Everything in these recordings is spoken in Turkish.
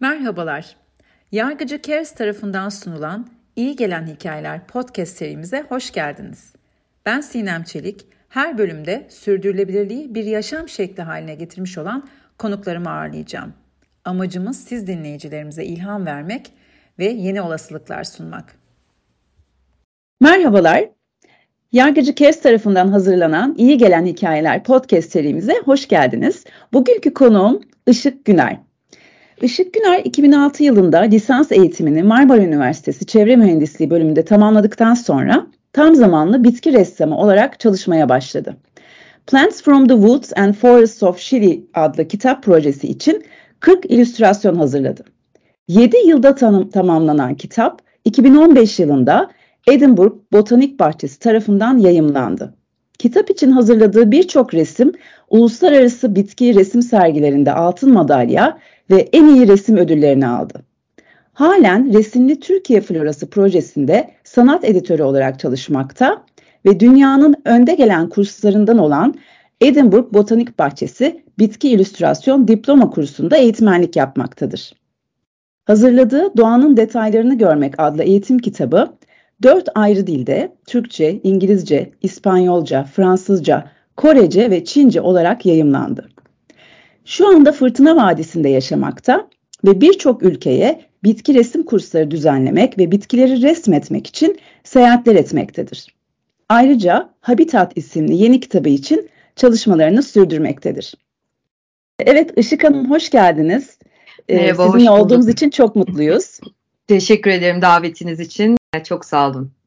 Merhabalar. Yargıcı Cares tarafından sunulan İyi Gelen Hikayeler podcast serimize hoş geldiniz. Ben Sinem Çelik. Her bölümde sürdürülebilirliği bir yaşam şekli haline getirmiş olan konuklarımı ağırlayacağım. Amacımız siz dinleyicilerimize ilham vermek ve yeni olasılıklar sunmak. Merhabalar. Yargıcı Kes tarafından hazırlanan İyi Gelen Hikayeler podcast serimize hoş geldiniz. Bugünkü konuğum Işık Güner. Işık Güner 2006 yılında lisans eğitimini Marmara Üniversitesi Çevre Mühendisliği bölümünde tamamladıktan sonra tam zamanlı bitki ressamı olarak çalışmaya başladı. Plants from the Woods and Forests of Chile adlı kitap projesi için 40 illüstrasyon hazırladı. 7 yılda tanım, tamamlanan kitap 2015 yılında Edinburgh Botanik Bahçesi tarafından yayımlandı. Kitap için hazırladığı birçok resim uluslararası bitki resim sergilerinde altın madalya ve en iyi resim ödüllerini aldı. Halen Resimli Türkiye Florası projesinde sanat editörü olarak çalışmakta ve dünyanın önde gelen kurslarından olan Edinburgh Botanik Bahçesi Bitki İllüstrasyon Diploma kursunda eğitmenlik yapmaktadır. Hazırladığı Doğanın Detaylarını Görmek adlı eğitim kitabı dört ayrı dilde Türkçe, İngilizce, İspanyolca, Fransızca, Korece ve Çince olarak yayımlandı. Şu anda Fırtına Vadisi'nde yaşamakta ve birçok ülkeye bitki resim kursları düzenlemek ve bitkileri resmetmek için seyahatler etmektedir. Ayrıca Habitat isimli yeni kitabı için çalışmalarını sürdürmektedir. Evet Işık Hanım hoş geldiniz. Ee, Merhaba, Sizinle hoş olduğumuz için çok mutluyuz. Teşekkür ederim davetiniz için. Çok sağ olun.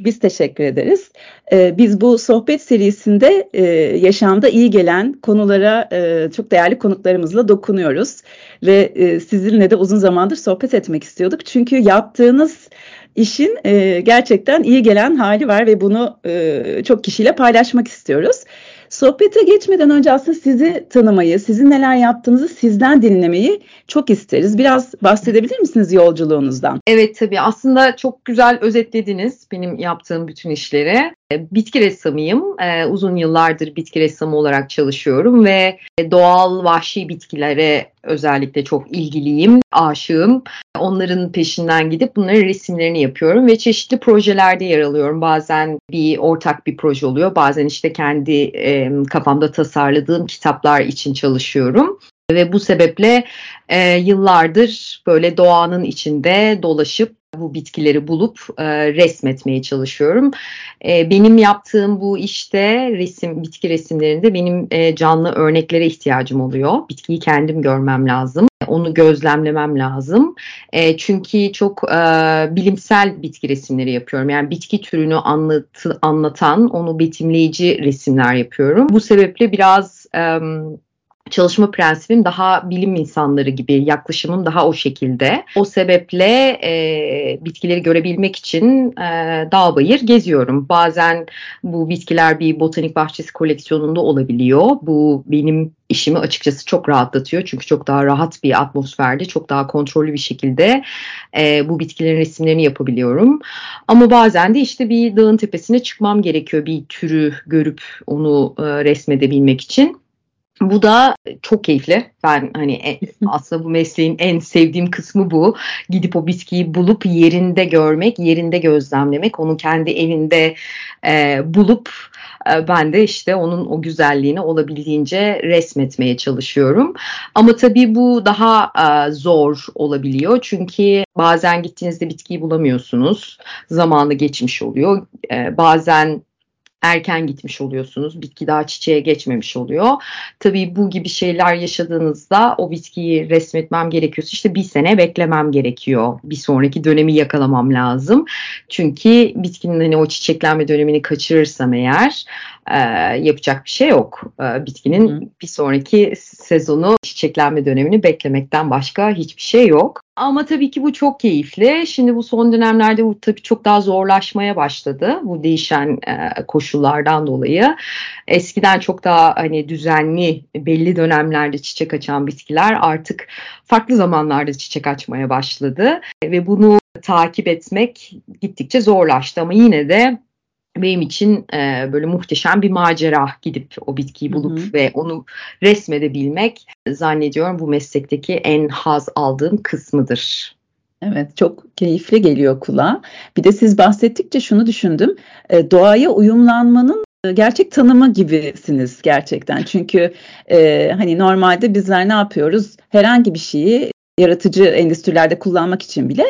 Biz teşekkür ederiz. Ee, biz bu sohbet serisinde e, yaşamda iyi gelen konulara e, çok değerli konuklarımızla dokunuyoruz. Ve e, sizinle de uzun zamandır sohbet etmek istiyorduk. Çünkü yaptığınız işin e, gerçekten iyi gelen hali var ve bunu çok kişiyle paylaşmak istiyoruz. Sohbete geçmeden önce aslında sizi tanımayı, sizin neler yaptığınızı sizden dinlemeyi çok isteriz. Biraz bahsedebilir misiniz yolculuğunuzdan? Evet tabii aslında çok güzel özetlediniz benim yaptığım bütün işleri. E, bitki ressamıyım. E, uzun yıllardır bitki ressamı olarak çalışıyorum ve doğal vahşi bitkilere özellikle çok ilgiliyim, aşığım. Onların peşinden gidip bunların resimlerini yapıyorum ve çeşitli projelerde yer alıyorum. Bazen bir ortak bir proje oluyor, bazen işte kendi e, kafamda tasarladığım kitaplar için çalışıyorum. Ve bu sebeple e, yıllardır böyle doğanın içinde dolaşıp bu bitkileri bulup e, resmetmeye çalışıyorum. E, benim yaptığım bu işte resim, bitki resimlerinde benim e, canlı örneklere ihtiyacım oluyor. Bitkiyi kendim görmem lazım. Onu gözlemlemem lazım. E, çünkü çok e, bilimsel bitki resimleri yapıyorum. Yani bitki türünü anlat, anlatan, onu betimleyici resimler yapıyorum. Bu sebeple biraz... E, çalışma prensibim daha bilim insanları gibi yaklaşımım daha o şekilde. O sebeple e, bitkileri görebilmek için e, dağ bayır geziyorum. Bazen bu bitkiler bir botanik bahçesi koleksiyonunda olabiliyor. Bu benim işimi açıkçası çok rahatlatıyor. Çünkü çok daha rahat bir atmosferde, çok daha kontrollü bir şekilde e, bu bitkilerin resimlerini yapabiliyorum. Ama bazen de işte bir dağın tepesine çıkmam gerekiyor bir türü görüp onu e, resmedebilmek için. Bu da çok keyifli. Ben hani e, aslında bu mesleğin en sevdiğim kısmı bu. Gidip o bitkiyi bulup yerinde görmek, yerinde gözlemlemek, onu kendi evinde e, bulup e, ben de işte onun o güzelliğini olabildiğince resmetmeye çalışıyorum. Ama tabii bu daha e, zor olabiliyor. Çünkü bazen gittiğinizde bitkiyi bulamıyorsunuz. Zamanı geçmiş oluyor. E, bazen erken gitmiş oluyorsunuz. Bitki daha çiçeğe geçmemiş oluyor. Tabii bu gibi şeyler yaşadığınızda o bitkiyi resmetmem gerekiyorsa işte bir sene beklemem gerekiyor. Bir sonraki dönemi yakalamam lazım. Çünkü bitkinin hani o çiçeklenme dönemini kaçırırsam eğer e, yapacak bir şey yok. E, bitkinin Hı. bir sonraki sezonu çiçeklenme dönemini beklemekten başka hiçbir şey yok. Ama tabii ki bu çok keyifli. Şimdi bu son dönemlerde bu tabii çok daha zorlaşmaya başladı. Bu değişen e, koşullardan dolayı. Eskiden çok daha hani düzenli belli dönemlerde çiçek açan bitkiler artık farklı zamanlarda çiçek açmaya başladı. Ve bunu takip etmek gittikçe zorlaştı ama yine de benim için e, böyle muhteşem bir macera gidip o bitkiyi bulup hı hı. ve onu resmedebilmek zannediyorum bu meslekteki en haz aldığım kısmıdır. Evet çok keyifli geliyor kulağa. Bir de siz bahsettikçe şunu düşündüm. E, doğaya uyumlanmanın e, gerçek tanımı gibisiniz gerçekten. Çünkü e, hani normalde bizler ne yapıyoruz? Herhangi bir şeyi yaratıcı endüstrilerde kullanmak için bile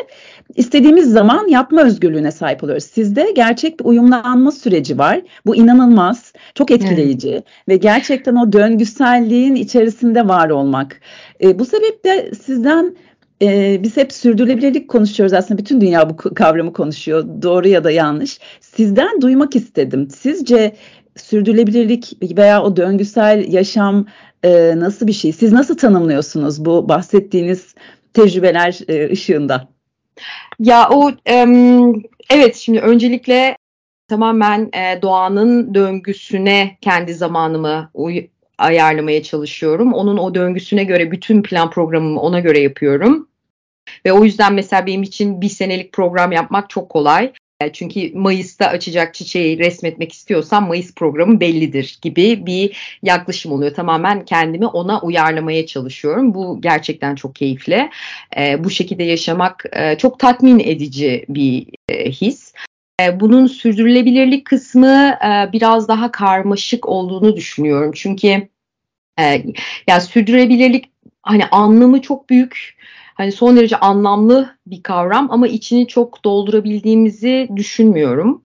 istediğimiz zaman yapma özgürlüğüne sahip oluyoruz. Sizde gerçek bir uyumlanma süreci var. Bu inanılmaz, çok etkileyici evet. ve gerçekten o döngüselliğin içerisinde var olmak. E, bu sebeple sizden e, biz hep sürdürülebilirlik konuşuyoruz aslında bütün dünya bu kavramı konuşuyor doğru ya da yanlış. Sizden duymak istedim. Sizce sürdürülebilirlik veya o döngüsel yaşam e, nasıl bir şey? Siz nasıl tanımlıyorsunuz bu bahsettiğiniz tecrübeler e, ışığında? Ya o e, evet şimdi öncelikle tamamen e, doğanın döngüsüne kendi zamanımı uy- ayarlamaya çalışıyorum. Onun o döngüsüne göre bütün plan programımı ona göre yapıyorum. Ve o yüzden mesela benim için bir senelik program yapmak çok kolay. Çünkü Mayıs'ta açacak çiçeği resmetmek istiyorsam Mayıs programı bellidir gibi bir yaklaşım oluyor. Tamamen kendimi ona uyarlamaya çalışıyorum. Bu gerçekten çok keyifli. bu şekilde yaşamak çok tatmin edici bir his. bunun sürdürülebilirlik kısmı biraz daha karmaşık olduğunu düşünüyorum. Çünkü e, yani sürdürülebilirlik hani anlamı çok büyük hani son derece anlamlı bir kavram ama içini çok doldurabildiğimizi düşünmüyorum.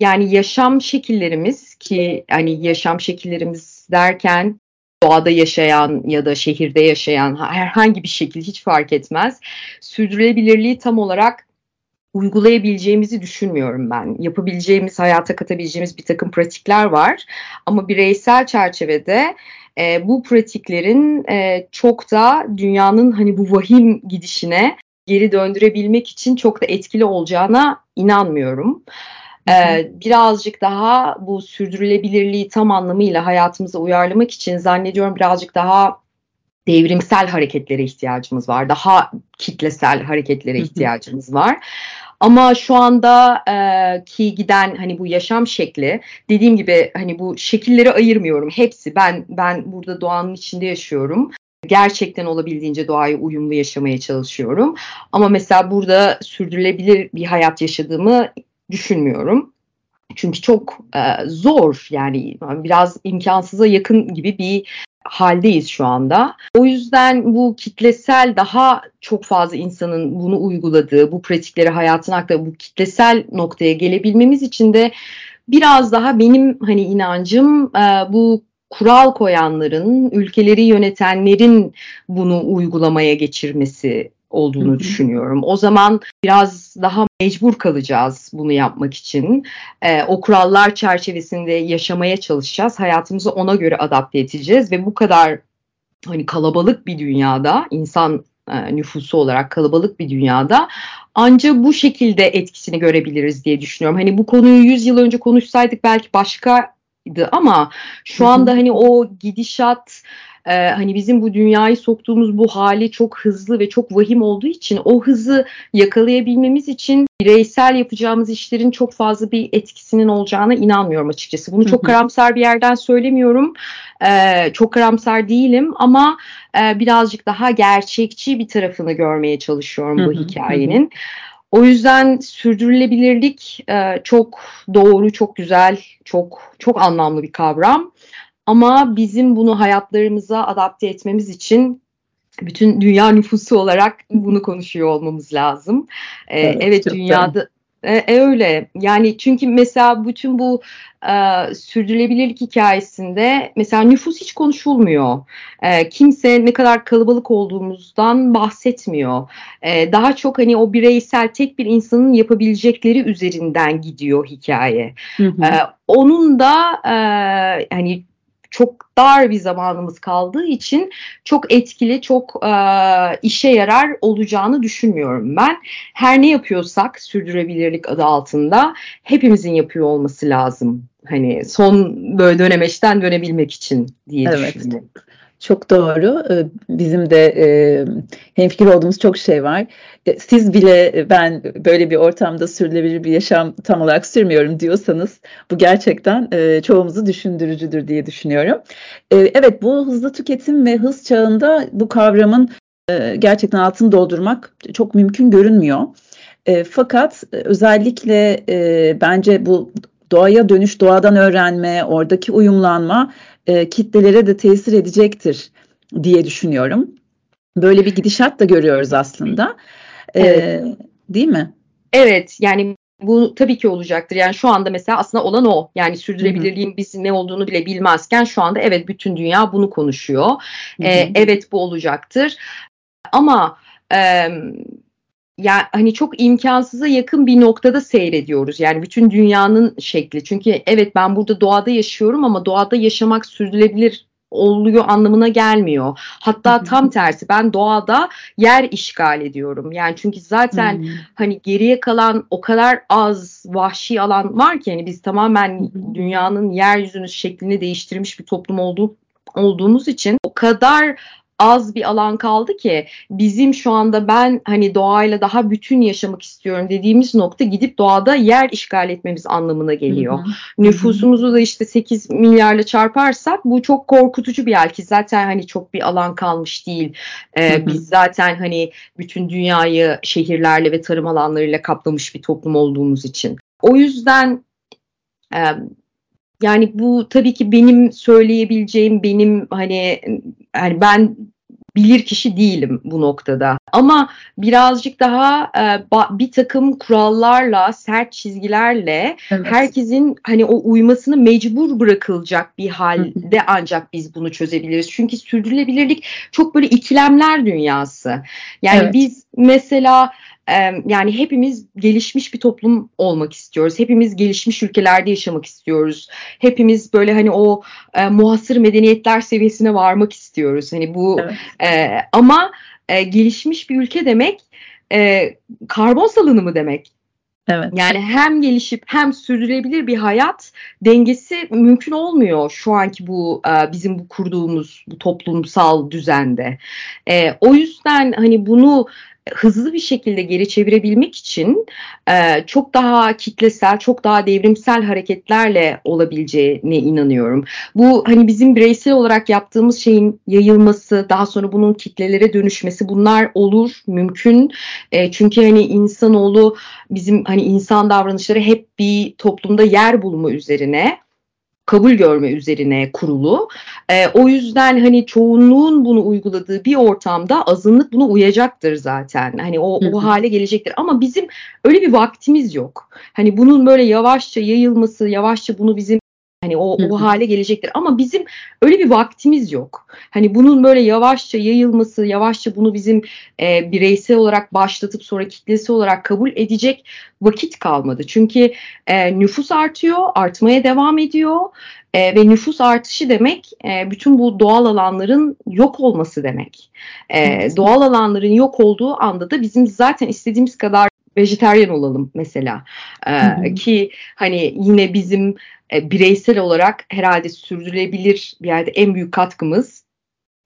Yani yaşam şekillerimiz ki hani yaşam şekillerimiz derken doğada yaşayan ya da şehirde yaşayan herhangi bir şekil hiç fark etmez. Sürdürülebilirliği tam olarak uygulayabileceğimizi düşünmüyorum ben. Yapabileceğimiz, hayata katabileceğimiz bir takım pratikler var. Ama bireysel çerçevede e, bu pratiklerin e, çok da dünyanın hani bu vahim gidişine geri döndürebilmek için çok da etkili olacağına inanmıyorum. Ee, birazcık daha bu sürdürülebilirliği tam anlamıyla hayatımıza uyarlamak için zannediyorum birazcık daha devrimsel hareketlere ihtiyacımız var. Daha kitlesel hareketlere ihtiyacımız var. Ama şu anda e, ki giden hani bu yaşam şekli dediğim gibi hani bu şekilleri ayırmıyorum. Hepsi ben ben burada doğanın içinde yaşıyorum. Gerçekten olabildiğince doğaya uyumlu yaşamaya çalışıyorum. Ama mesela burada sürdürülebilir bir hayat yaşadığımı düşünmüyorum. Çünkü çok e, zor yani biraz imkansıza yakın gibi bir haldeyiz şu anda. O yüzden bu kitlesel daha çok fazla insanın bunu uyguladığı, bu pratikleri hayatına aktardığı bu kitlesel noktaya gelebilmemiz için de biraz daha benim hani inancım e, bu kural koyanların, ülkeleri yönetenlerin bunu uygulamaya geçirmesi olduğunu düşünüyorum. O zaman biraz daha mecbur kalacağız bunu yapmak için. Ee, o kurallar çerçevesinde yaşamaya çalışacağız. Hayatımızı ona göre adapte edeceğiz ve bu kadar hani kalabalık bir dünyada insan e, nüfusu olarak kalabalık bir dünyada ancak bu şekilde etkisini görebiliriz diye düşünüyorum. Hani bu konuyu 100 yıl önce konuşsaydık belki başkaydı ama şu anda hani o gidişat e, hani bizim bu dünyayı soktuğumuz bu hali çok hızlı ve çok vahim olduğu için o hızı yakalayabilmemiz için bireysel yapacağımız işlerin çok fazla bir etkisinin olacağına inanmıyorum açıkçası. Bunu çok karamsar bir yerden söylemiyorum. Ee, çok karamsar değilim ama e, birazcık daha gerçekçi bir tarafını görmeye çalışıyorum bu hikayenin. O yüzden sürdürülebilirlik e, çok doğru, çok güzel, çok çok anlamlı bir kavram. Ama bizim bunu hayatlarımıza adapte etmemiz için bütün dünya nüfusu olarak bunu konuşuyor olmamız lazım. Ee, evet, evet dünyada e, e, öyle yani çünkü mesela bütün bu e, sürdürülebilirlik hikayesinde mesela nüfus hiç konuşulmuyor. E, kimse ne kadar kalabalık olduğumuzdan bahsetmiyor. E, daha çok hani o bireysel tek bir insanın yapabilecekleri üzerinden gidiyor hikaye. Hı hı. E, onun da e, hani çok dar bir zamanımız kaldığı için çok etkili, çok e, işe yarar olacağını düşünmüyorum ben. Her ne yapıyorsak sürdürülebilirlik adı altında hepimizin yapıyor olması lazım. Hani son böyle dönemeçten dönebilmek için diye evet. düşünüyorum. Çok doğru. Ee, bizim de e, hemfikir olduğumuz çok şey var. E, siz bile ben böyle bir ortamda sürdürülebilir bir yaşam tam olarak sürmüyorum diyorsanız bu gerçekten e, çoğumuzu düşündürücüdür diye düşünüyorum. E, evet bu hızlı tüketim ve hız çağında bu kavramın gerçekten altını doldurmak çok mümkün görünmüyor. Fakat özellikle bence bu doğaya dönüş, doğadan öğrenme, oradaki uyumlanma e, kitlelere de tesir edecektir diye düşünüyorum. Böyle bir gidişat da görüyoruz aslında. E, evet. Değil mi? Evet yani bu tabii ki olacaktır. Yani şu anda mesela aslında olan o. Yani sürdürülebilirliğin biz ne olduğunu bile bilmezken şu anda evet bütün dünya bunu konuşuyor. Ee, evet bu olacaktır. Ama e, yani hani çok imkansıza yakın bir noktada seyrediyoruz. Yani bütün dünyanın şekli. Çünkü evet ben burada doğada yaşıyorum ama doğada yaşamak sürdürülebilir oluyor anlamına gelmiyor. Hatta tam tersi ben doğada yer işgal ediyorum. Yani çünkü zaten hmm. hani geriye kalan o kadar az vahşi alan var ki hani biz tamamen dünyanın yeryüzünün şeklini değiştirmiş bir toplum olduğu olduğumuz için o kadar az bir alan kaldı ki bizim şu anda ben hani doğayla daha bütün yaşamak istiyorum dediğimiz nokta gidip doğada yer işgal etmemiz anlamına geliyor. Hı hı. Nüfusumuzu da işte 8 milyarla çarparsak bu çok korkutucu bir yer ki zaten hani çok bir alan kalmış değil. Ee. Biz zaten hani bütün dünyayı şehirlerle ve tarım alanlarıyla kaplamış bir toplum olduğumuz için. O yüzden e, yani bu tabii ki benim söyleyebileceğim benim hani yani ben bilir kişi değilim bu noktada. Ama birazcık daha e, bir takım kurallarla, sert çizgilerle evet. herkesin hani o uymasını mecbur bırakılacak bir halde ancak biz bunu çözebiliriz. Çünkü sürdürülebilirlik çok böyle ikilemler dünyası. Yani evet. biz mesela yani hepimiz gelişmiş bir toplum olmak istiyoruz. Hepimiz gelişmiş ülkelerde yaşamak istiyoruz. Hepimiz böyle hani o e, muhasır medeniyetler seviyesine varmak istiyoruz. Hani bu evet. e, ama e, gelişmiş bir ülke demek e, karbon salınımı demek. Evet. Yani hem gelişip hem sürdürülebilir bir hayat dengesi mümkün olmuyor şu anki bu e, bizim bu kurduğumuz bu toplumsal düzende. E, o yüzden hani bunu hızlı bir şekilde geri çevirebilmek için e, çok daha kitlesel, çok daha devrimsel hareketlerle olabileceğine inanıyorum. Bu hani bizim bireysel olarak yaptığımız şeyin yayılması, daha sonra bunun kitlelere dönüşmesi bunlar olur, mümkün. E, çünkü hani insanoğlu bizim hani insan davranışları hep bir toplumda yer bulma üzerine kabul görme üzerine kurulu. E, o yüzden hani çoğunluğun bunu uyguladığı bir ortamda azınlık bunu uyacaktır zaten. Hani o, o hale gelecektir. Ama bizim öyle bir vaktimiz yok. Hani bunun böyle yavaşça yayılması, yavaşça bunu bizim Hani o, o hale gelecektir ama bizim öyle bir vaktimiz yok. Hani bunun böyle yavaşça yayılması, yavaşça bunu bizim e, bireysel olarak başlatıp sonra kitlesi olarak kabul edecek vakit kalmadı. Çünkü e, nüfus artıyor, artmaya devam ediyor e, ve nüfus artışı demek e, bütün bu doğal alanların yok olması demek. E, doğal alanların yok olduğu anda da bizim zaten istediğimiz kadar vejeteryan olalım mesela. Ee, ki hani yine bizim e, bireysel olarak herhalde sürdürülebilir bir yerde en büyük katkımız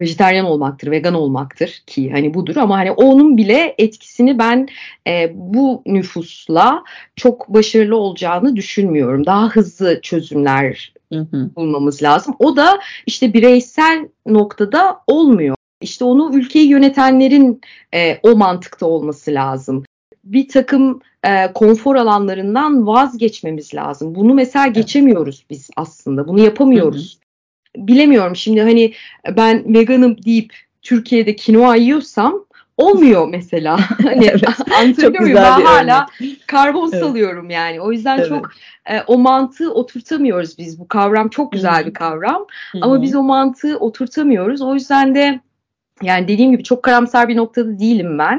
vejetaryen olmaktır, vegan olmaktır ki hani budur ama hani onun bile etkisini ben e, bu nüfusla çok başarılı olacağını düşünmüyorum. Daha hızlı çözümler hı hı. bulmamız lazım. O da işte bireysel noktada olmuyor. İşte onu ülkeyi yönetenlerin e, o mantıkta olması lazım bir takım e, konfor alanlarından vazgeçmemiz lazım. Bunu mesela geçemiyoruz biz aslında. Bunu yapamıyoruz. Hı hı. Bilemiyorum şimdi hani ben veganım deyip Türkiye'de kinoa yiyorsam olmuyor mesela. Hani evet, anlatabiliyor muyum? Ben hala karbon evet. salıyorum yani. O yüzden evet. çok e, o mantığı oturtamıyoruz biz. Bu kavram çok güzel bir kavram. Hı-hı. Ama biz o mantığı oturtamıyoruz. O yüzden de yani dediğim gibi çok karamsar bir noktada değilim ben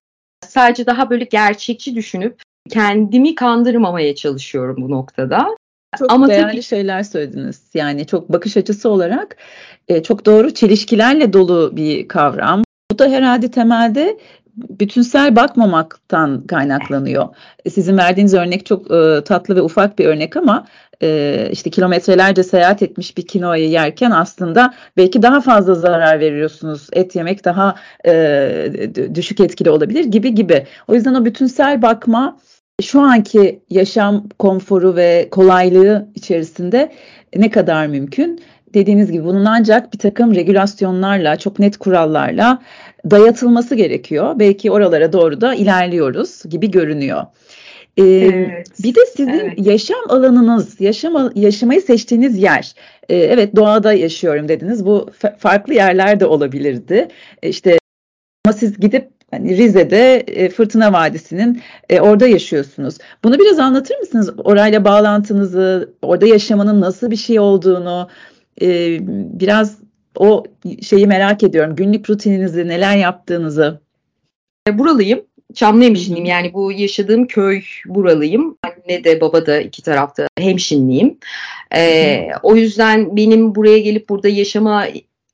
sadece daha böyle gerçekçi düşünüp kendimi kandırmamaya çalışıyorum bu noktada. Çok Ama değerli tabii... şeyler söylediniz. Yani çok bakış açısı olarak e, çok doğru çelişkilerle dolu bir kavram. Bu da herhalde temelde bütünsel bakmamaktan kaynaklanıyor. Sizin verdiğiniz örnek çok e, tatlı ve ufak bir örnek ama e, işte kilometrelerce seyahat etmiş bir kinoayı yerken aslında belki daha fazla zarar veriyorsunuz. Et yemek daha e, düşük etkili olabilir gibi gibi. O yüzden o bütünsel bakma şu anki yaşam konforu ve kolaylığı içerisinde ne kadar mümkün? Dediğiniz gibi bunun ancak bir takım regülasyonlarla, çok net kurallarla dayatılması gerekiyor. Belki oralara doğru da ilerliyoruz gibi görünüyor. Ee, evet. Bir de sizin evet. yaşam alanınız, yaşam yaşamayı seçtiğiniz yer. Ee, evet doğada yaşıyorum dediniz. Bu farklı yerler de olabilirdi. Ee, işte ama siz gidip hani Rize'de e, Fırtına Vadisi'nin e, orada yaşıyorsunuz. Bunu biraz anlatır mısınız? Orayla bağlantınızı, orada yaşamanın nasıl bir şey olduğunu e, biraz o şeyi merak ediyorum. Günlük rutininizi, neler yaptığınızı. Buralıyım. Çamlıhemşinliyim yani bu yaşadığım köy buralıyım. Anne de baba da iki tarafta hemşinliyim. Ee, o yüzden benim buraya gelip burada yaşama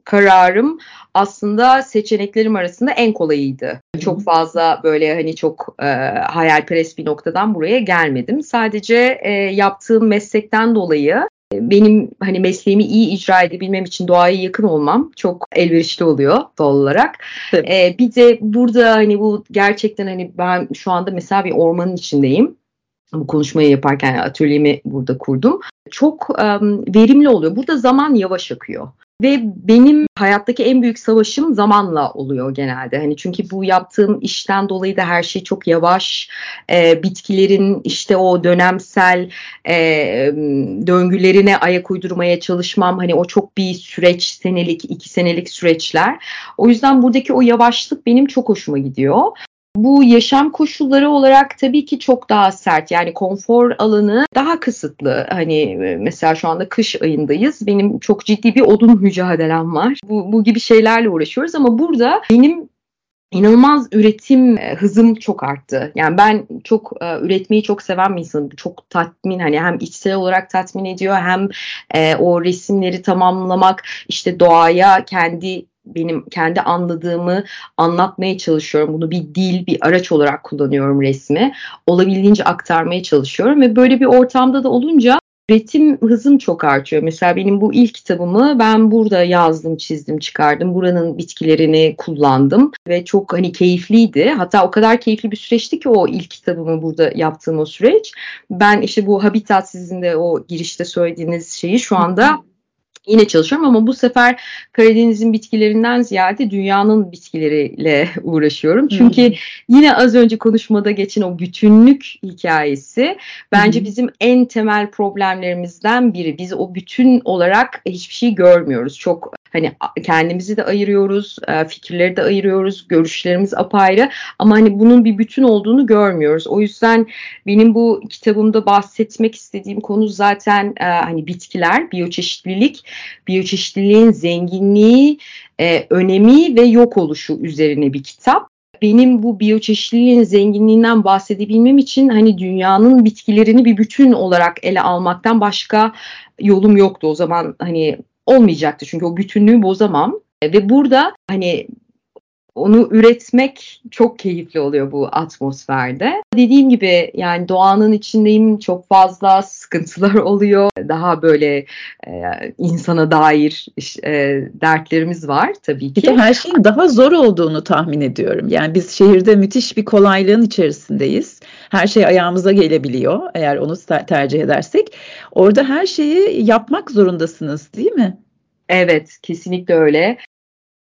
kararım aslında seçeneklerim arasında en kolayıydı. Çok fazla böyle hani çok e, hayalperest bir noktadan buraya gelmedim. Sadece e, yaptığım meslekten dolayı benim hani mesleğimi iyi icra edebilmem için doğaya yakın olmam çok elverişli oluyor doğal olarak. Ee, bir de burada hani bu gerçekten hani ben şu anda mesela bir ormanın içindeyim bu konuşmayı yaparken atölyemi burada kurdum. Çok um, verimli oluyor. Burada zaman yavaş akıyor. Ve benim hayattaki en büyük savaşım zamanla oluyor genelde. Hani çünkü bu yaptığım işten dolayı da her şey çok yavaş. E, bitkilerin işte o dönemsel e, döngülerine ayak uydurmaya çalışmam. Hani o çok bir süreç, senelik, iki senelik süreçler. O yüzden buradaki o yavaşlık benim çok hoşuma gidiyor. Bu yaşam koşulları olarak tabii ki çok daha sert. Yani konfor alanı daha kısıtlı. Hani e, mesela şu anda kış ayındayız. Benim çok ciddi bir odun mücadelem var. Bu, bu gibi şeylerle uğraşıyoruz ama burada benim inanılmaz üretim e, hızım çok arttı. Yani ben çok e, üretmeyi çok seven bir insanım. Çok tatmin hani hem içsel olarak tatmin ediyor hem o resimleri tamamlamak işte doğaya kendi benim kendi anladığımı anlatmaya çalışıyorum. Bunu bir dil, bir araç olarak kullanıyorum resmi. Olabildiğince aktarmaya çalışıyorum ve böyle bir ortamda da olunca üretim hızım çok artıyor. Mesela benim bu ilk kitabımı ben burada yazdım, çizdim, çıkardım. Buranın bitkilerini kullandım ve çok hani keyifliydi. Hatta o kadar keyifli bir süreçti ki o ilk kitabımı burada yaptığım o süreç. Ben işte bu Habitat sizin de o girişte söylediğiniz şeyi şu anda yine çalışıyorum ama bu sefer Karadeniz'in bitkilerinden ziyade dünyanın bitkileriyle uğraşıyorum. Çünkü yine az önce konuşmada geçen o bütünlük hikayesi bence bizim en temel problemlerimizden biri. Biz o bütün olarak hiçbir şey görmüyoruz. Çok hani kendimizi de ayırıyoruz, e, fikirleri de ayırıyoruz, görüşlerimiz apayrı ama hani bunun bir bütün olduğunu görmüyoruz. O yüzden benim bu kitabımda bahsetmek istediğim konu zaten e, hani bitkiler, biyoçeşitlilik, biyoçeşitliliğin zenginliği, e, önemi ve yok oluşu üzerine bir kitap benim bu biyoçeşitliliğin zenginliğinden bahsedebilmem için hani dünyanın bitkilerini bir bütün olarak ele almaktan başka yolum yoktu. O zaman hani olmayacaktı çünkü o bütünlüğü bozamam. E, ve burada hani onu üretmek çok keyifli oluyor bu atmosferde. Dediğim gibi yani doğanın içindeyim çok fazla sıkıntılar oluyor. Daha böyle e, insana dair e, dertlerimiz var tabii ki. Bir de her şeyin daha zor olduğunu tahmin ediyorum. Yani biz şehirde müthiş bir kolaylığın içerisindeyiz. Her şey ayağımıza gelebiliyor eğer onu tercih edersek. Orada her şeyi yapmak zorundasınız değil mi? Evet, kesinlikle öyle.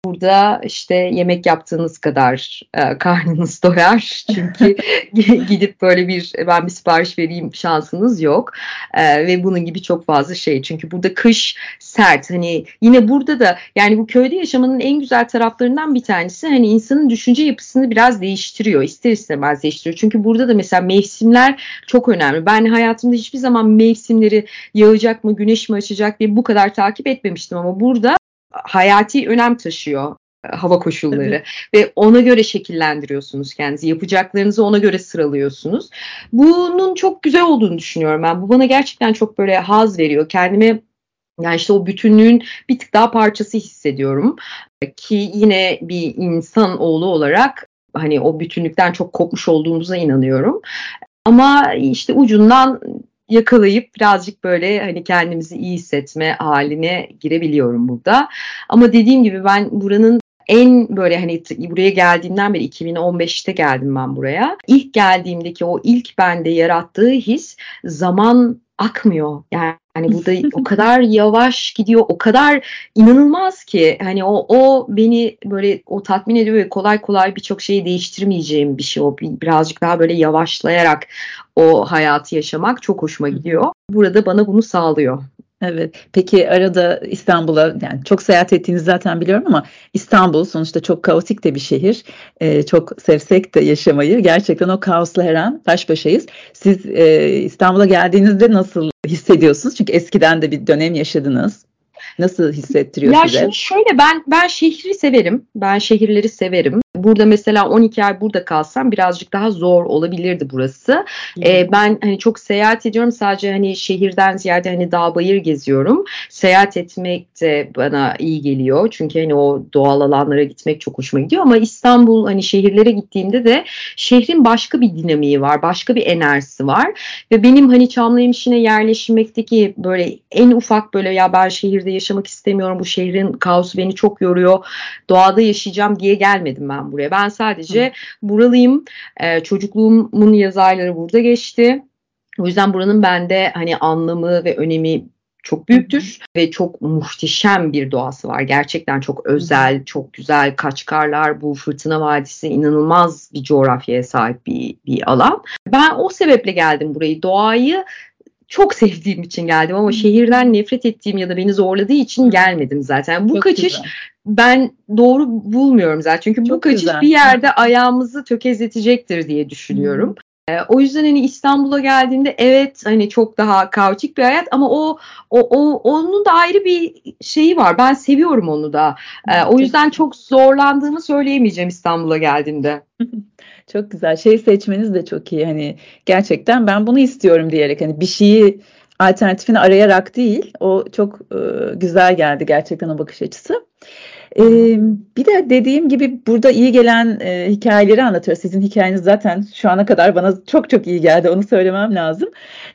Burada işte yemek yaptığınız kadar e, karnınız doyar. Çünkü gidip böyle bir ben bir sipariş vereyim şansınız yok. E, ve bunun gibi çok fazla şey. Çünkü burada kış sert. Hani yine burada da yani bu köyde yaşamanın en güzel taraflarından bir tanesi hani insanın düşünce yapısını biraz değiştiriyor. İster istemez değiştiriyor. Çünkü burada da mesela mevsimler çok önemli. Ben hayatımda hiçbir zaman mevsimleri yağacak mı, güneş mi açacak diye bu kadar takip etmemiştim ama burada hayati önem taşıyor e, hava koşulları Tabii. ve ona göre şekillendiriyorsunuz kendinizi. Yapacaklarınızı ona göre sıralıyorsunuz. Bunun çok güzel olduğunu düşünüyorum ben. Bu bana gerçekten çok böyle haz veriyor. Kendime yani işte o bütünlüğün bir tık daha parçası hissediyorum. Ki yine bir insan oğlu olarak hani o bütünlükten çok kopmuş olduğumuza inanıyorum. Ama işte ucundan yakalayıp birazcık böyle hani kendimizi iyi hissetme haline girebiliyorum burada. Ama dediğim gibi ben buranın en böyle hani buraya geldiğimden beri 2015'te geldim ben buraya. İlk geldiğimdeki o ilk bende yarattığı his zaman akmıyor. Yani Hani burada o kadar yavaş gidiyor, o kadar inanılmaz ki hani o o beni böyle o tatmin ediyor ve kolay kolay birçok şeyi değiştirmeyeceğim bir şey o birazcık daha böyle yavaşlayarak o hayatı yaşamak çok hoşuma gidiyor. Burada bana bunu sağlıyor. Evet. Peki arada İstanbul'a yani çok seyahat ettiğinizi zaten biliyorum ama İstanbul sonuçta çok kaotik de bir şehir. Ee, çok sevsek de yaşamayı gerçekten o kaosla her an baş başayız. Siz e, İstanbul'a geldiğinizde nasıl hissediyorsunuz? Çünkü eskiden de bir dönem yaşadınız. Nasıl hissettiriyor ya size? Ya şöyle ben ben şehri severim. Ben şehirleri severim. Burada mesela 12 ay burada kalsam birazcık daha zor olabilirdi burası. Ee, ben hani çok seyahat ediyorum sadece hani şehirden ziyade hani dağ bayır geziyorum. Seyahat etmek de bana iyi geliyor. Çünkü hani o doğal alanlara gitmek çok hoşuma gidiyor ama İstanbul hani şehirlere gittiğimde de şehrin başka bir dinamiği var. Başka bir enerjisi var ve benim hani Çamlıhemşin'e yerleşmekteki böyle en ufak böyle ya ben şehirde yaşamak istemiyorum. Bu şehrin kaosu beni çok yoruyor. Doğada yaşayacağım diye gelmedim ben buraya. Ben sadece Hı. buralıyım. Ee, çocukluğumun yaz ayları burada geçti. O yüzden buranın bende hani anlamı ve önemi çok büyüktür ve çok muhteşem bir doğası var. Gerçekten çok özel, çok güzel Kaçkarlar, bu Fırtına Vadisi inanılmaz bir coğrafyaya sahip bir, bir alan. Ben o sebeple geldim burayı. Doğayı çok sevdiğim için geldim ama şehirden nefret ettiğim ya da beni zorladığı için gelmedim zaten. Bu çok kaçış güzel. ben doğru bulmuyorum zaten. Çünkü çok bu kaçış güzel. bir yerde ayağımızı tökezletecektir diye düşünüyorum. Hmm. o yüzden hani İstanbul'a geldiğimde evet hani çok daha kaotik bir hayat ama o o, o onun da ayrı bir şeyi var. Ben seviyorum onu da. o yüzden çok zorlandığımı söyleyemeyeceğim İstanbul'a geldiğimde. Çok güzel. Şey seçmeniz de çok iyi. Hani gerçekten ben bunu istiyorum diyerek hani bir şeyi alternatifini arayarak değil. O çok e, güzel geldi gerçekten o bakış açısı. Ee, bir de dediğim gibi burada iyi gelen e, hikayeleri anlatıyor. Sizin hikayeniz zaten şu ana kadar bana çok çok iyi geldi. Onu söylemem lazım.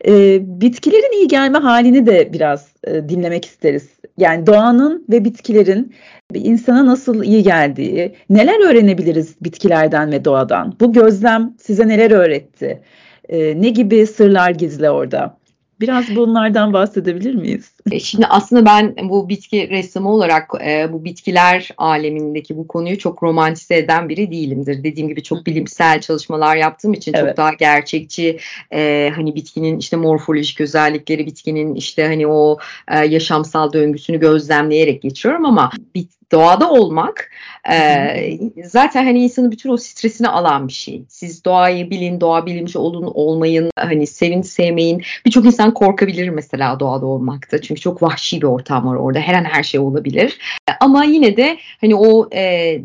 Ee, bitkilerin iyi gelme halini de biraz e, dinlemek isteriz. Yani doğanın ve bitkilerin insana nasıl iyi geldiği, neler öğrenebiliriz bitkilerden ve doğadan? Bu gözlem size neler öğretti? Ee, ne gibi sırlar gizli orada? Biraz bunlardan bahsedebilir miyiz? E, şimdi aslında ben bu bitki ressamı olarak e, bu bitkiler alemindeki bu konuyu çok romantize eden biri değilimdir. Dediğim gibi çok bilimsel çalışmalar yaptığım için evet. çok daha gerçekçi e, hani bitkinin işte morfolojik özellikleri, bitkinin işte hani o e, yaşamsal döngüsünü gözlemleyerek geçiyorum ama bit doğada olmak e, zaten hani insanın bütün o stresini alan bir şey. Siz doğayı bilin, doğa bilimci olun, olmayın, hani sevin, sevmeyin. Birçok insan korkabilir mesela doğada olmakta. Çünkü çok vahşi bir ortam var orada. Her an her şey olabilir. Ama yine de hani o e,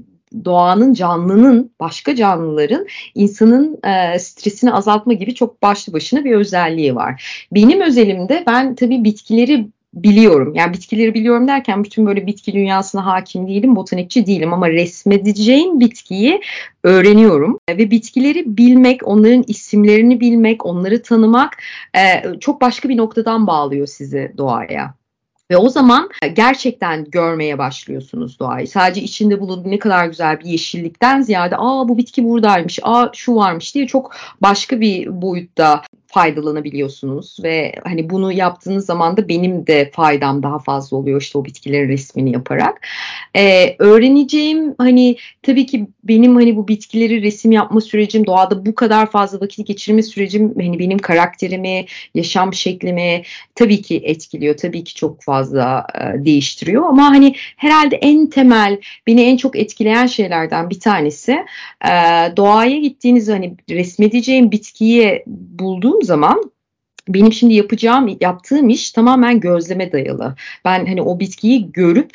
doğanın canlının başka canlıların insanın e, stresini azaltma gibi çok başlı başına bir özelliği var. Benim özelimde ben tabii bitkileri biliyorum. Yani bitkileri biliyorum derken bütün böyle bitki dünyasına hakim değilim, botanikçi değilim ama resmedeceğim bitkiyi öğreniyorum. Ve bitkileri bilmek, onların isimlerini bilmek, onları tanımak e, çok başka bir noktadan bağlıyor sizi doğaya. Ve o zaman gerçekten görmeye başlıyorsunuz doğayı. Sadece içinde bulunduğu ne kadar güzel bir yeşillikten ziyade aa bu bitki buradaymış, aa şu varmış diye çok başka bir boyutta faydalanabiliyorsunuz ve hani bunu yaptığınız zaman da benim de faydam daha fazla oluyor işte o bitkilerin resmini yaparak. Ee, öğreneceğim hani tabii ki benim hani bu bitkileri resim yapma sürecim doğada bu kadar fazla vakit geçirme sürecim hani benim karakterimi, yaşam şeklimi tabii ki etkiliyor. Tabii ki çok fazla e, değiştiriyor ama hani herhalde en temel beni en çok etkileyen şeylerden bir tanesi e, doğaya gittiğiniz hani resmedeceğim bitkiyi bulduğum zaman benim şimdi yapacağım, yaptığım iş tamamen gözleme dayalı. Ben hani o bitkiyi görüp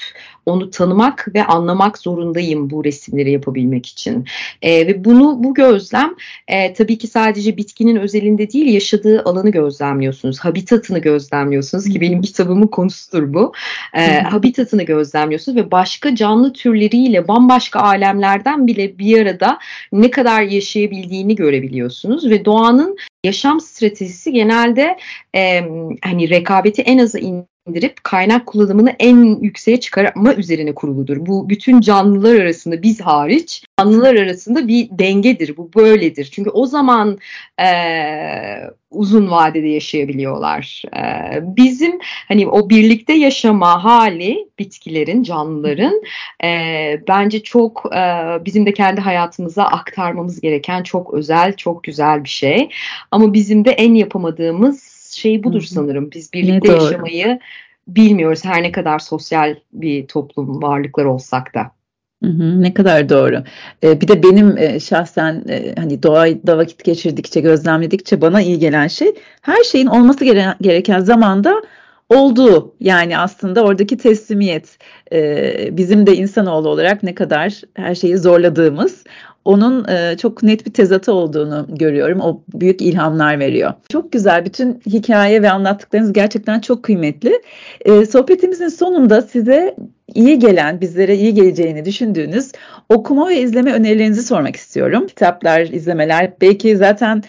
onu tanımak ve anlamak zorundayım bu resimleri yapabilmek için. E, ve bunu bu gözlem e, tabii ki sadece bitkinin özelinde değil yaşadığı alanı gözlemliyorsunuz. Habitatını gözlemliyorsunuz ki benim kitabımın konusudur bu. E, habitatını gözlemliyorsunuz ve başka canlı türleriyle bambaşka alemlerden bile bir arada ne kadar yaşayabildiğini görebiliyorsunuz ve doğanın yaşam stratejisi genelde e, hani rekabeti en aza indirip kaynak kullanımını en yükseğe çıkarma üzerine kuruludur. Bu bütün canlılar arasında biz hariç canlılar arasında bir dengedir. Bu böyledir. Çünkü o zaman e, uzun vadede yaşayabiliyorlar. E, bizim hani o birlikte yaşama hali bitkilerin, canlıların e, bence çok e, bizim de kendi hayatımıza aktarmamız gereken çok özel, çok güzel bir şey. Ama bizim de en yapamadığımız şey budur sanırım. Biz birlikte yaşamayı bilmiyoruz her ne kadar sosyal bir toplum varlıklar olsak da. Hı hı, ne kadar doğru. Ee, bir de benim e, şahsen e, hani doğada vakit geçirdikçe, gözlemledikçe bana iyi gelen şey her şeyin olması gere gereken zamanda olduğu. Yani aslında oradaki teslimiyet e, bizim de insanoğlu olarak ne kadar her şeyi zorladığımız onun e, çok net bir tezatı olduğunu görüyorum. O büyük ilhamlar veriyor. Çok güzel. Bütün hikaye ve anlattıklarınız gerçekten çok kıymetli. E, sohbetimizin sonunda size iyi gelen, bizlere iyi geleceğini düşündüğünüz okuma ve izleme önerilerinizi sormak istiyorum. Kitaplar, izlemeler belki zaten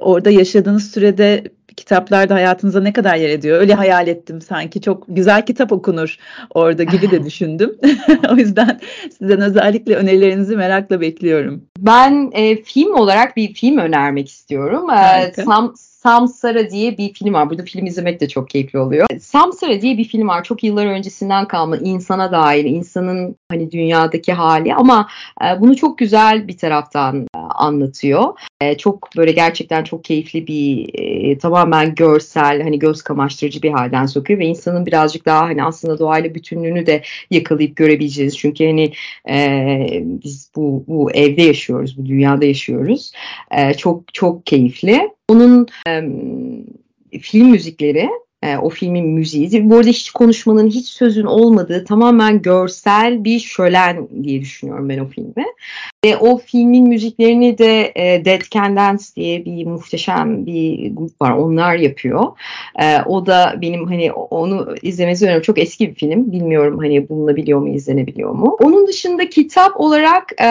orada yaşadığınız sürede kitaplar da hayatınıza ne kadar yer ediyor? Öyle hayal ettim sanki çok güzel kitap okunur orada gibi de düşündüm. o yüzden sizden özellikle önerilerinizi merakla bekliyorum. Ben e, film olarak bir film önermek istiyorum. E, Sam, Samsara diye bir film var. Burada film izlemek de çok keyifli oluyor. Samsara diye bir film var. Çok yıllar öncesinden kalma insana dair, insanın hani dünyadaki hali ama e, bunu çok güzel bir taraftan e, anlatıyor. E, çok böyle gerçekten çok keyifli bir tamamen görsel hani göz kamaştırıcı bir halden sokuyor ve insanın birazcık daha hani aslında doğayla bütünlüğünü de yakalayıp görebileceğiz. Çünkü hani biz bu bu evde yaşıyoruz, bu dünyada yaşıyoruz. Çok çok keyifli. Onun e, film müzikleri e, o filmin müziği. Bu arada hiç konuşmanın, hiç sözün olmadığı tamamen görsel bir şölen diye düşünüyorum ben o filmi. Ve o filmin müziklerini de e, Dead Can Dance diye bir muhteşem bir grup var. Onlar yapıyor. E, o da benim hani onu izlemesi önemli. Çok eski bir film. Bilmiyorum hani bulunabiliyor mu, izlenebiliyor mu. Onun dışında kitap olarak e,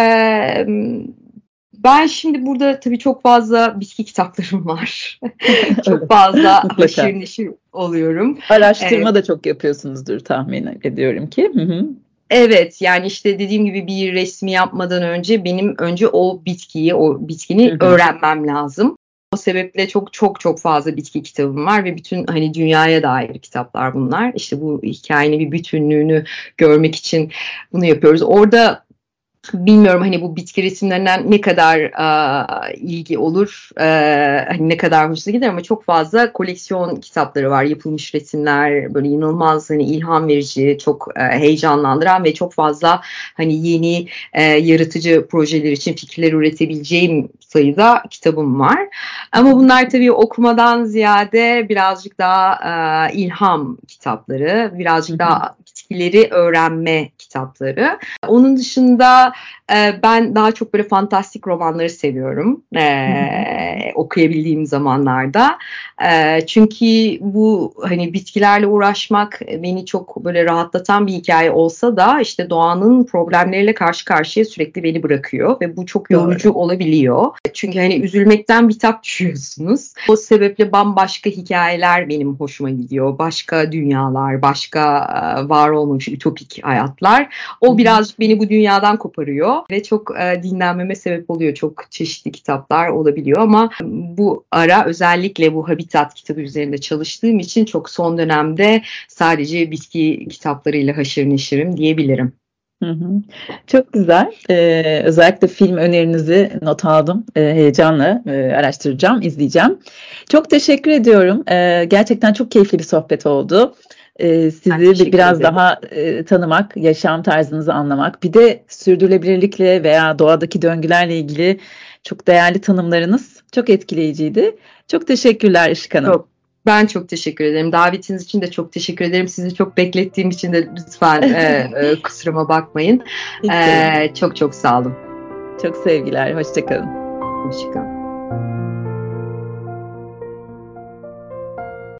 ben şimdi burada tabii çok fazla bitki kitaplarım var. çok fazla haşir neşir oluyorum. Araştırma evet. da çok yapıyorsunuzdur tahmin ediyorum ki. Hı hı. Evet yani işte dediğim gibi bir resmi yapmadan önce benim önce o bitkiyi, o bitkini hı hı. öğrenmem lazım. O sebeple çok çok çok fazla bitki kitabım var ve bütün hani dünyaya dair kitaplar bunlar. İşte bu hikayenin bir bütünlüğünü görmek için bunu yapıyoruz. Orada bilmiyorum hani bu bitki resimlerinden ne kadar e, ilgi olur, e, hani ne kadar hoşuna gider ama çok fazla koleksiyon kitapları var. Yapılmış resimler böyle inanılmaz hani ilham verici, çok e, heyecanlandıran ve çok fazla hani yeni e, yaratıcı projeler için fikirler üretebileceğim sayıda kitabım var. Ama bunlar tabii okumadan ziyade birazcık daha e, ilham kitapları, birazcık daha bitkileri öğrenme kitapları. Onun dışında e, ben daha çok böyle fantastik romanları seviyorum e, okuyabildiğim zamanlarda. E, çünkü bu hani bitkilerle uğraşmak beni çok böyle rahatlatan bir hikaye olsa da işte doğanın problemleriyle karşı karşıya sürekli beni bırakıyor ve bu çok yorucu Doğru. olabiliyor. Çünkü hani üzülmekten bitap düşüyorsunuz. O sebeple bambaşka hikayeler benim hoşuma gidiyor. Başka dünyalar, başka e, var olmamış ütopik hayatlar. O birazcık beni bu dünyadan koparıyor ve çok e, dinlenmeme sebep oluyor. Çok çeşitli kitaplar olabiliyor ama bu ara özellikle bu Habitat kitabı üzerinde çalıştığım için çok son dönemde sadece bitki kitaplarıyla haşır neşirim diyebilirim. Hı hı. Çok güzel. Ee, özellikle film önerinizi not aldım. Ee, heyecanla e, araştıracağım, izleyeceğim. Çok teşekkür ediyorum. Ee, gerçekten çok keyifli bir sohbet oldu e, sizi biraz ederim. daha e, tanımak, yaşam tarzınızı anlamak, bir de sürdürülebilirlikle veya doğadaki döngülerle ilgili çok değerli tanımlarınız çok etkileyiciydi. Çok teşekkürler Işık Hanım. Çok, Ben çok teşekkür ederim. Davetiniz için de çok teşekkür ederim. Sizi çok beklettiğim için de lütfen e, e, kusuruma bakmayın. E, çok çok sağ olun. Çok sevgiler. Hoşçakalın. Hoşçakalın.